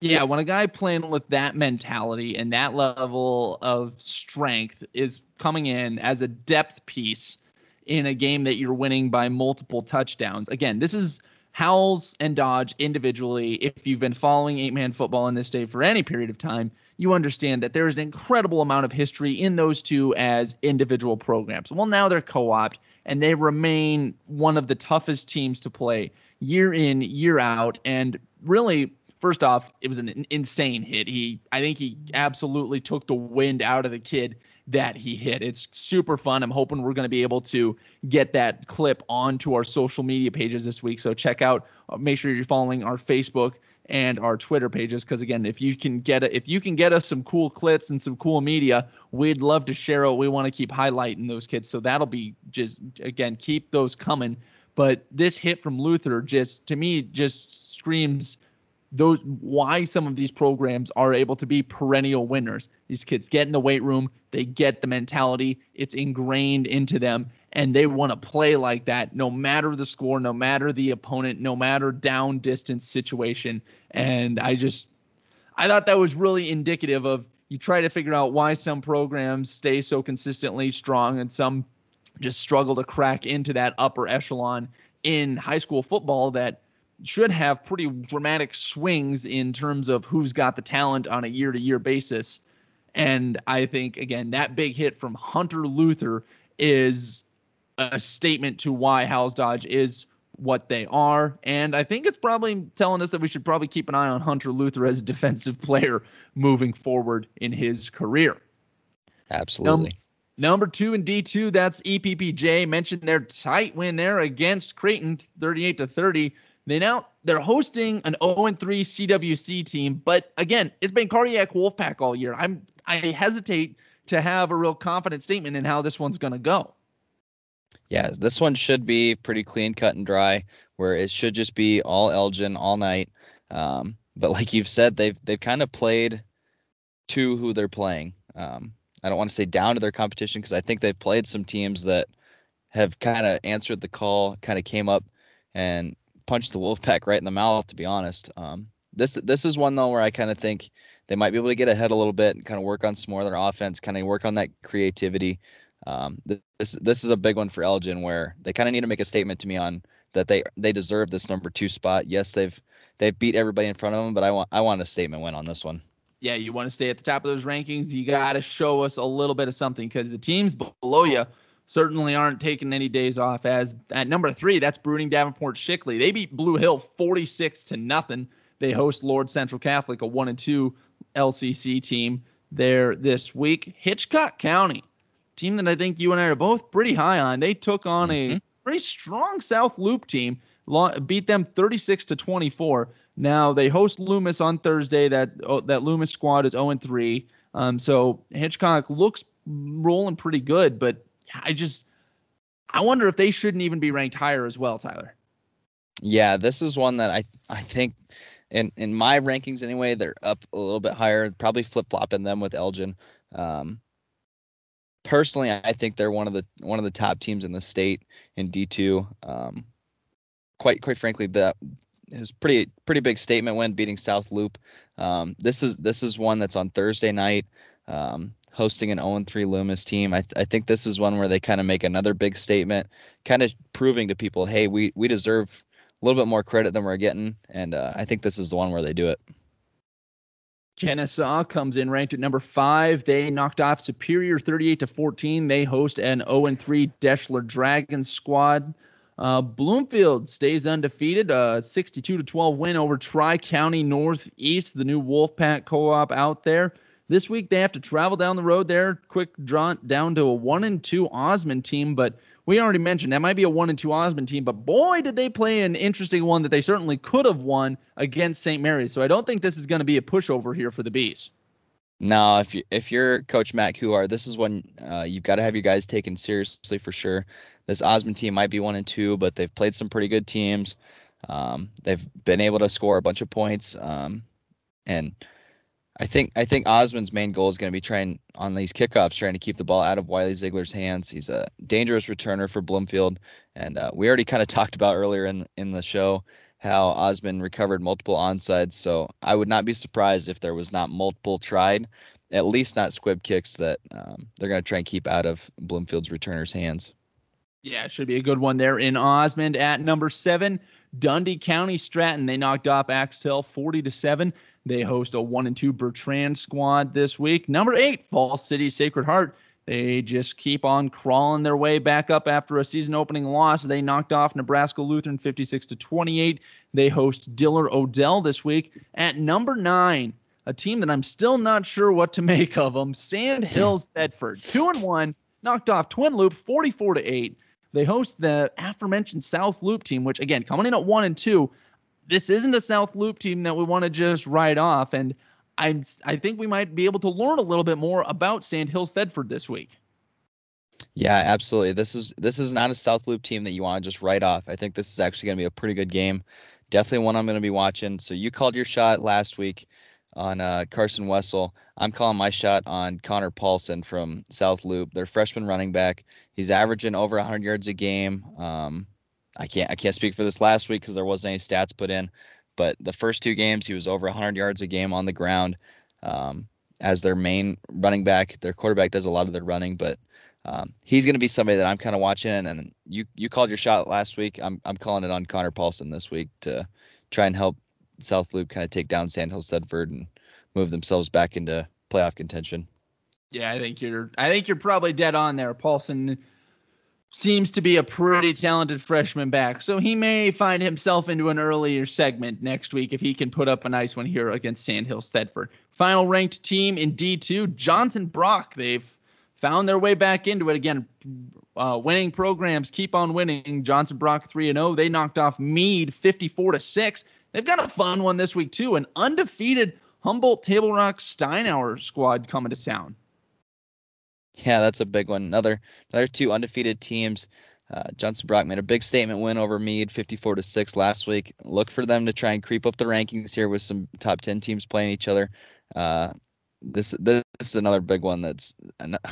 Yeah, when a guy playing with that mentality and that level of strength is coming in as a depth piece in a game that you're winning by multiple touchdowns. Again, this is Howells and Dodge individually. If you've been following eight man football in this state for any period of time, you understand that there is an incredible amount of history in those two as individual programs. Well, now they're co opted and they remain one of the toughest teams to play year in, year out. And really, first off, it was an insane hit. He, I think he absolutely took the wind out of the kid that he hit. It's super fun. I'm hoping we're going to be able to get that clip onto our social media pages this week. So check out, uh, make sure you're following our Facebook and our Twitter pages because again, if you can get it, if you can get us some cool clips and some cool media, we'd love to share it. We want to keep highlighting those kids, so that'll be just again keep those coming. But this hit from Luther just to me just screams those why some of these programs are able to be perennial winners. These kids get in the weight room, they get the mentality, it's ingrained into them, and they want to play like that no matter the score, no matter the opponent, no matter down distance situation. And I just I thought that was really indicative of you try to figure out why some programs stay so consistently strong and some just struggle to crack into that upper echelon in high school football that should have pretty dramatic swings in terms of who's got the talent on a year to year basis. And I think, again, that big hit from Hunter Luther is a statement to why Howells Dodge is what they are. And I think it's probably telling us that we should probably keep an eye on Hunter Luther as a defensive player moving forward in his career. Absolutely. number two in D2, that's EPPJ. Mentioned their tight win there against Creighton, 38 to 30. They now they're hosting an 0 3 CWC team, but again, it's been Cardiac Wolfpack all year. I'm I hesitate to have a real confident statement in how this one's going to go. Yeah, this one should be pretty clean cut and dry, where it should just be all Elgin all night. Um, but like you've said, they've they've kind of played to who they're playing. Um, I don't want to say down to their competition because I think they've played some teams that have kind of answered the call, kind of came up and punched the Wolfpack right in the mouth, to be honest. Um, this this is one though where I kind of think they might be able to get ahead a little bit and kind of work on some more of their offense, kind of work on that creativity. Um, this this is a big one for Elgin where they kind of need to make a statement to me on that they they deserve this number two spot. Yes, they've they've beat everybody in front of them, but I want I want a statement win on this one. Yeah, you want to stay at the top of those rankings. You got to show us a little bit of something because the teams below you certainly aren't taking any days off. As at number three, that's Bruning Davenport Shickley. They beat Blue Hill 46 to nothing. They host Lourdes Central Catholic, a one and two LCC team there this week. Hitchcock County, team that I think you and I are both pretty high on. They took on mm-hmm. a pretty strong South Loup team, beat them 36 to 24. Now they host Loomis on Thursday. That oh, that Loomis squad is 0 and 3. Um, so Hitchcock looks rolling pretty good, but I just I wonder if they shouldn't even be ranked higher as well, Tyler. Yeah, this is one that I I think in in my rankings anyway, they're up a little bit higher. Probably flip flopping them with Elgin. Um, personally, I think they're one of the one of the top teams in the state in D two. Um, quite quite frankly, that it was pretty pretty big statement win beating South Loup. Um, this is this is one that's on Thursday night, um, hosting an 0-3 Loomis team. I, I think this is one where they kind of make another big statement, kind of proving to people, hey, we we deserve a little bit more credit than we're getting, and uh, I think this is the one where they do it. Kenesaw comes in ranked at number five. They knocked off Superior 38 to 14. They host an 0 3 Deschler Dragons squad. Uh, Bloomfield stays undefeated, a 62 to 12 win over Tri County Northeast, the new Wolfpack co-op out there. This week they have to travel down the road there, quick jaunt down to a one and two Osmond team, but we already mentioned that might be a one and two Osmond team, but boy did they play an interesting one that they certainly could have won against St. Mary's. So I don't think this is going to be a pushover here for the bees. No, if you if you're Coach Matt Kuhar, this is when uh, you've got to have your guys taken seriously for sure this Osmond team might be one and two, but they've played some pretty good teams. Um, they've been able to score a bunch of points, um, and I think I think Osmond's main goal is going to be trying on these kickoffs, trying to keep the ball out of Wiley Ziegler's hands. He's a dangerous returner for Bloomfield, and uh, we already kind of talked about earlier in in the show how Osmond recovered multiple onsides. So I would not be surprised if there was not multiple tried, at least not squib kicks that um, they're going to try and keep out of Bloomfield's returners' hands. Yeah, it should be a good one there in Osmond at number seven. Dundee County Stratton. They knocked off Axtell 40 to 7. They host a 1 and 2 Bertrand squad this week. Number eight, Falls City Sacred Heart. They just keep on crawling their way back up after a season opening loss. They knocked off Nebraska Lutheran 56 to 28. They host Diller Odell this week. At number nine, a team that I'm still not sure what to make of them, Sandhills Thedford. 2 and 1, knocked off Twin Loup 44 to 8. They host the aforementioned South Loup team, which again coming in at one and two. This isn't a South Loup team that we want to just write off, and I I think we might be able to learn a little bit more about Sandhills Thedford this week. Yeah, absolutely. This is this is not a South Loup team that you want to just write off. I think this is actually going to be a pretty good game. Definitely one I'm going to be watching. So you called your shot last week on uh, Carson Wessel. I'm calling my shot on Connor Paulson from South Loup. Their freshman running back. He's averaging over 100 yards a game. Um, I can't I can't speak for this last week because there wasn't any stats put in, but the first two games he was over 100 yards a game on the ground. Um, as their main running back, their quarterback does a lot of their running, but um, he's going to be somebody that I'm kind of watching. And you you called your shot last week. I'm I'm calling it on Connor Paulson this week to try and help South Loup kind of take down Sandhills Thedford and move themselves back into playoff contention. Yeah, I think you're I think you're probably dead on there. Paulson seems to be a pretty talented freshman back. So he may find himself into an earlier segment next week if he can put up a nice one here against Sandhill Thedford. Final ranked team in D2, Johnson Brock. They've found their way back into it again. Uh, winning programs keep on winning. Johnson Brock 3 and 0. They knocked off Mead 54 to 6. They've got a fun one this week too. An undefeated Humboldt Table Rock Steinauer squad coming to town. Yeah, that's a big one. Another another two undefeated teams. Uh, Johnson Brock made a big statement win over Mead, 54 to six last week. Look for them to try and creep up the rankings here with some top 10 teams playing each other. Uh, this this is another big one that's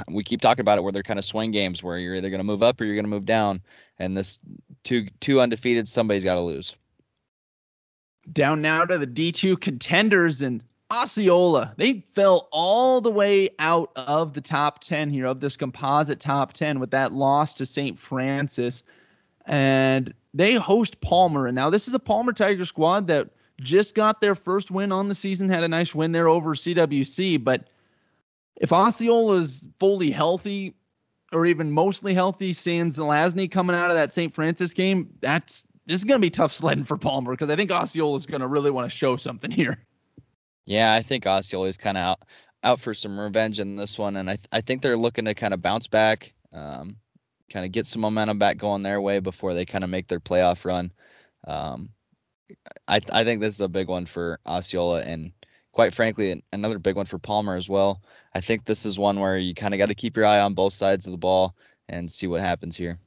we keep talking about it where they're kind of swing games where you're either going to move up or you're going to move down and this two two undefeated somebody's got to lose down now to the D2 contenders and Osceola. They fell all the way out of the top 10 here, of this composite top 10 with that loss to St. Francis. and they host Palmer. And now this is a Palmer Tiger squad that just got their first win on the season, had a nice win there over CWC. But if Osceola is fully healthy, or even mostly healthy, sans Zelazny coming out of that St. Francis game, that's this is going to be tough sledding for Palmer because I think Osceola is going to really want to show something here. Yeah, I think Osceola is kind of out out for some revenge in this one, and I th- I think they're looking to kind of bounce back, um, kind of get some momentum back going their way before they kind of make their playoff run. Um, I I think this is a big one for Osceola, and quite frankly, another big one for Palmer as well. I think this is one where you kind of got to keep your eye on both sides of the ball and see what happens here.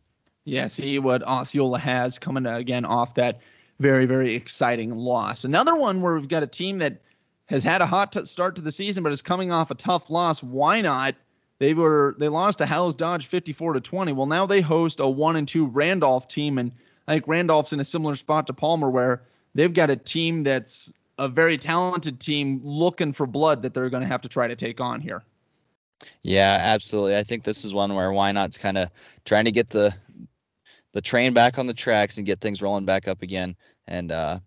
Yeah, see what Osceola has coming again off that very, very exciting loss. Another one where we've got a team that has had a hot t- start to the season, but is coming off a tough loss. Wynot? They were they lost to Howells Dodge 54 to 20. Well, now they host a one and two Randolph team, and I think Randolph's in a similar spot to Palmer, where they've got a team that's a very talented team looking for blood that they're going to have to try to take on here. Yeah, absolutely. I think this is one where Wynot's kind of trying to get the the train back on the tracks and get things rolling back up again. And uh,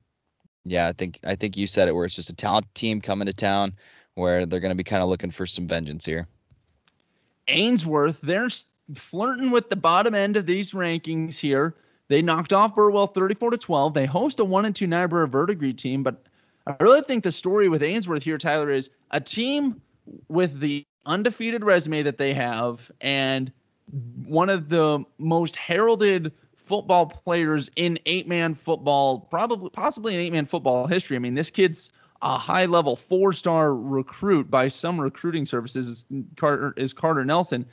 yeah, I think I think you said it where it's just a talent team coming to town where they're going to be kind of looking for some vengeance here. Ainsworth, they're flirting with the bottom end of these rankings here. They knocked off Burwell 34 to 12. They host a 1 and 2 Niobrara Verdigre team, but I really think the story with Ainsworth here, Tyler, is a team with the undefeated resume that they have and one of the most heralded football players in eight man football, probably possibly in eight man football history. I mean, this kid's a high level four star recruit by some recruiting services is Carter, is Carter Nelson.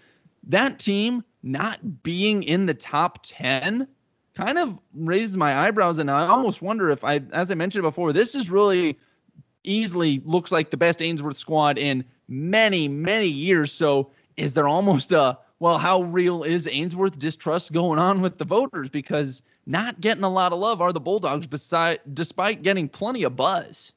That team not being in the top 10 kind of raises my eyebrows. And I almost wonder if I, as I mentioned before, this is really easily looks like the best Ainsworth squad in many, many years. So is there almost a, well, how real is Ainsworth distrust going on with the voters? Because not getting a lot of love are the Bulldogs, beside, despite getting plenty of buzz.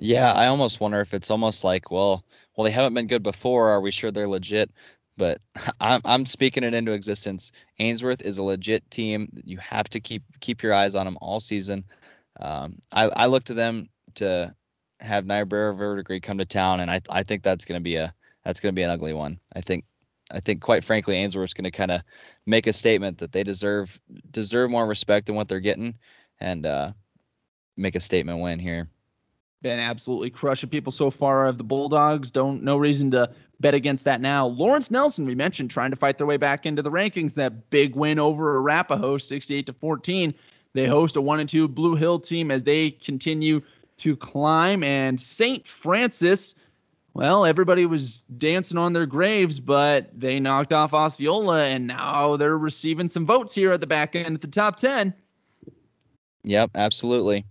Yeah, I almost wonder if it's almost like, well, well, they haven't been good before. Are we sure they're legit? But I'm I'm speaking it into existence. Ainsworth is a legit team. You have to keep keep your eyes on them all season. Um, I I look to them to have Niobrara Verdigre come to town, and I I think that's gonna be a that's gonna be an ugly one. I think I think quite frankly Ainsworth's gonna kind of make a statement that they deserve deserve more respect than what they're getting, and uh, make a statement win here been absolutely crushing people so far of the Bulldogs. Don't no reason to bet against that now. Lawrence Nelson, we mentioned, trying to fight their way back into the rankings. That big win over Arapahoe, 68 to 14. They host a one and two Blue Hill team as they continue to climb. And St. Francis, well, everybody was dancing on their graves, but they knocked off Osceola, and now they're receiving some votes here at the back end at the top 10. Yep, absolutely.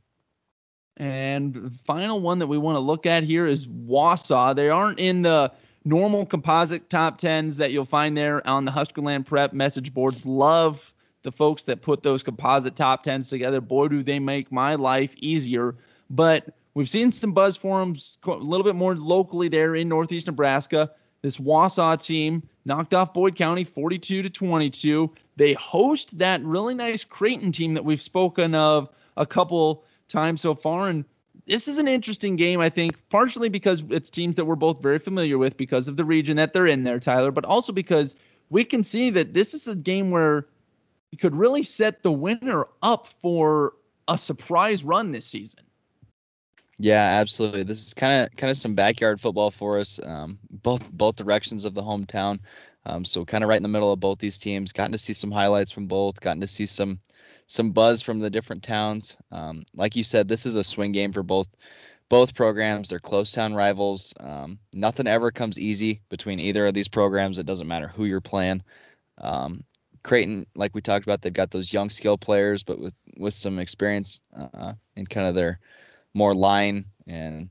And final one that we want to look at here is Wausa. They aren't in the normal composite top tens that you'll find there on the Huskerland Prep message boards. Love the folks that put those composite top tens together. Boy, do they make my life easier. But we've seen some buzz forums a little bit more locally there in Northeast Nebraska. This Wausa team knocked off Boyd County 42 to 22. They host that really nice Creighton team that we've spoken of a couple times so far. And this is an interesting game, I think, partially because it's teams that we're both very familiar with because of the region that they're in there, Tyler, but also because we can see that this is a game where you could really set the winner up for a surprise run this season. Yeah, absolutely. This is kind of kind of some backyard football for us, um, both both directions of the hometown. Um, so kind of right in the middle of both these teams. Gotten to see some highlights from both. Gotten to see some some buzz from the different towns. Um, like you said, this is a swing game for both both programs. They're close town rivals. Um, nothing ever comes easy between either of these programs. It doesn't matter who you're playing. Um, Creighton, like we talked about, they've got those young skill players, but with with some experience uh, in kind of their more line and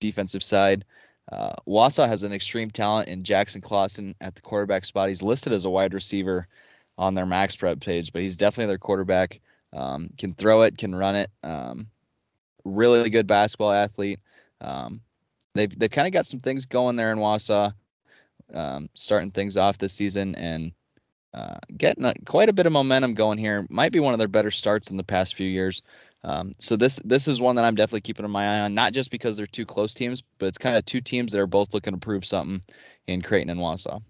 defensive side. Uh, Wausa has an extreme talent in Jackson Clausen at the quarterback spot. He's listed as a wide receiver on their max prep page, but he's definitely their quarterback. Um, can throw it, can run it. Um, really good basketball athlete. Um, they've they've kind of got some things going there in Wausa, um, starting things off this season, and uh, getting a, quite a bit of momentum going here. Might be one of their better starts in the past few years. Um, so this this is one that I'm definitely keeping my eye on, not just because they're two close teams, but it's kind of two teams that are both looking to prove something in Creighton and Wausa.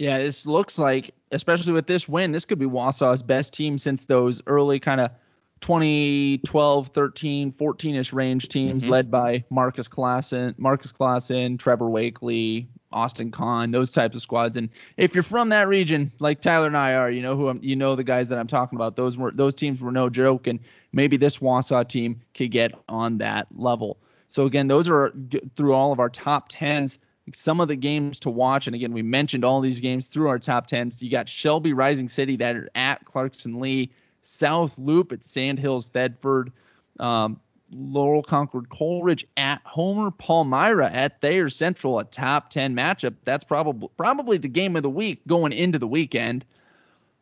Yeah, this looks like, especially with this win, this could be Wausa's best team since those early kind of 2012, 13, 14ish range teams mm-hmm. led by Marcus Klassen, Marcus Klassen, Trevor Wakely, Austin Kahn, those types of squads. And if you're from that region, like Tyler and I are, you know who I'm, you know the guys that I'm talking about. Those were those teams were no joke, and maybe this Wausa team could get on that level. So again, those are through all of our top tens some of the games to watch. And again, we mentioned all these games through our top tens. You got Shelby Rising City that are at Clarkson Leigh, South Loup at Sandhills Thedford, um, Laurel Concord Coleridge at Homer Palmyra at Thayer Central, a top 10 matchup. That's probably probably the game of the week going into the weekend.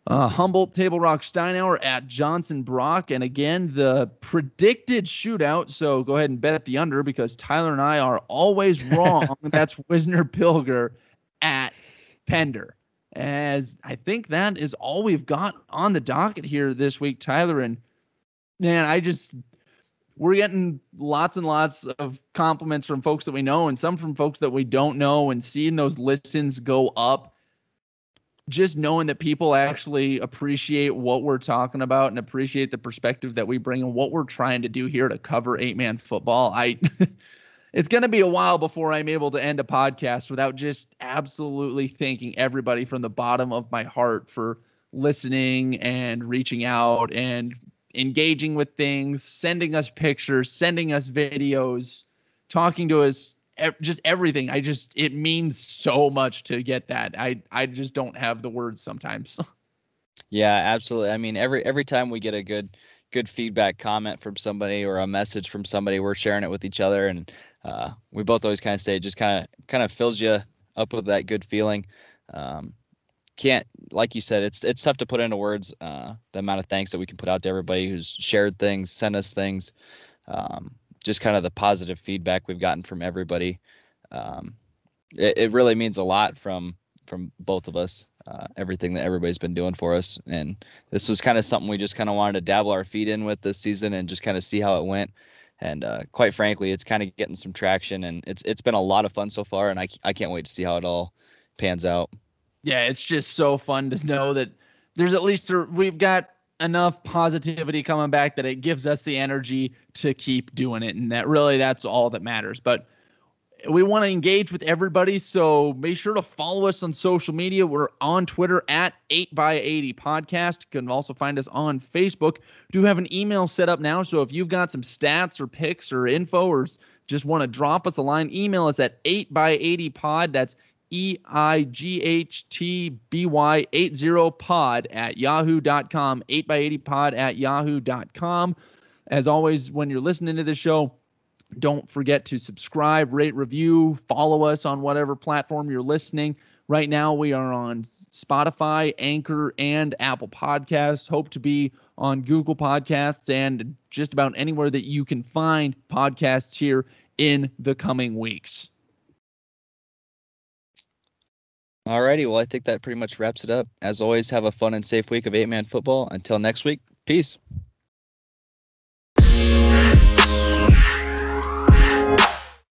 Uh, Humboldt Table Rock Steinauer at Johnson Brock. And again, the predicted shootout. So go ahead and bet the under because Tyler and I are always wrong. That's Wisner Pilger at Pender. As I think that is all we've got on the docket here this week, Tyler. And man, I just, we're getting lots and lots of compliments from folks that we know and some from folks that we don't know and seeing those listens go up just knowing that people actually appreciate what we're talking about and appreciate the perspective that we bring and what we're trying to do here to cover eight man football. I it's going to be a while before I'm able to end a podcast without just absolutely thanking everybody from the bottom of my heart for listening and reaching out and engaging with things, sending us pictures, sending us videos, talking to us just everything. I just it means so much to get that. I I just don't have the words sometimes. yeah, absolutely. I mean, every every time we get a good good feedback comment from somebody or a message from somebody, we're sharing it with each other, and uh, we both always kind of say it just kind of kind of fills you up with that good feeling. Um, can't like you said it's it's tough to put into words uh, the amount of thanks that we can put out to everybody who's shared things sent us things um, just kind of the positive feedback we've gotten from everybody. Um, it, it, really means a lot from from both of us. Uh, everything that everybody's been doing for us, and this was kind of something we just kind of wanted to dabble our feet in with this season and just kind of see how it went. And uh, quite frankly, it's kind of getting some traction, and it's it's been a lot of fun so far, and I I can't wait to see how it all pans out. Yeah, it's just so fun to know that there's at least we've got enough positivity coming back that it gives us the energy to keep doing it and that really that's all that matters. But we want to engage with everybody so make sure to follow us on social media. We're on twitter at 8x80 podcast. You can also find us on facebook. We do have an email set up now so if you've got some stats or pics or info or just want to drop us a line email us at 8x80 pod. That's E I G H T B Y 80 pod at yahoo.com, 8x80 pod at yahoo.com. As always, when you're listening to the show, don't forget to subscribe, rate, review, follow us on whatever platform you're listening. Right now, we are on Spotify, Anchor, and Apple Podcasts. Hope to be on Google Podcasts and just about anywhere that you can find podcasts here in the coming weeks. Alrighty, well, I think that pretty much wraps it up. As always, have a fun and safe week of eight man football. Until next week, peace.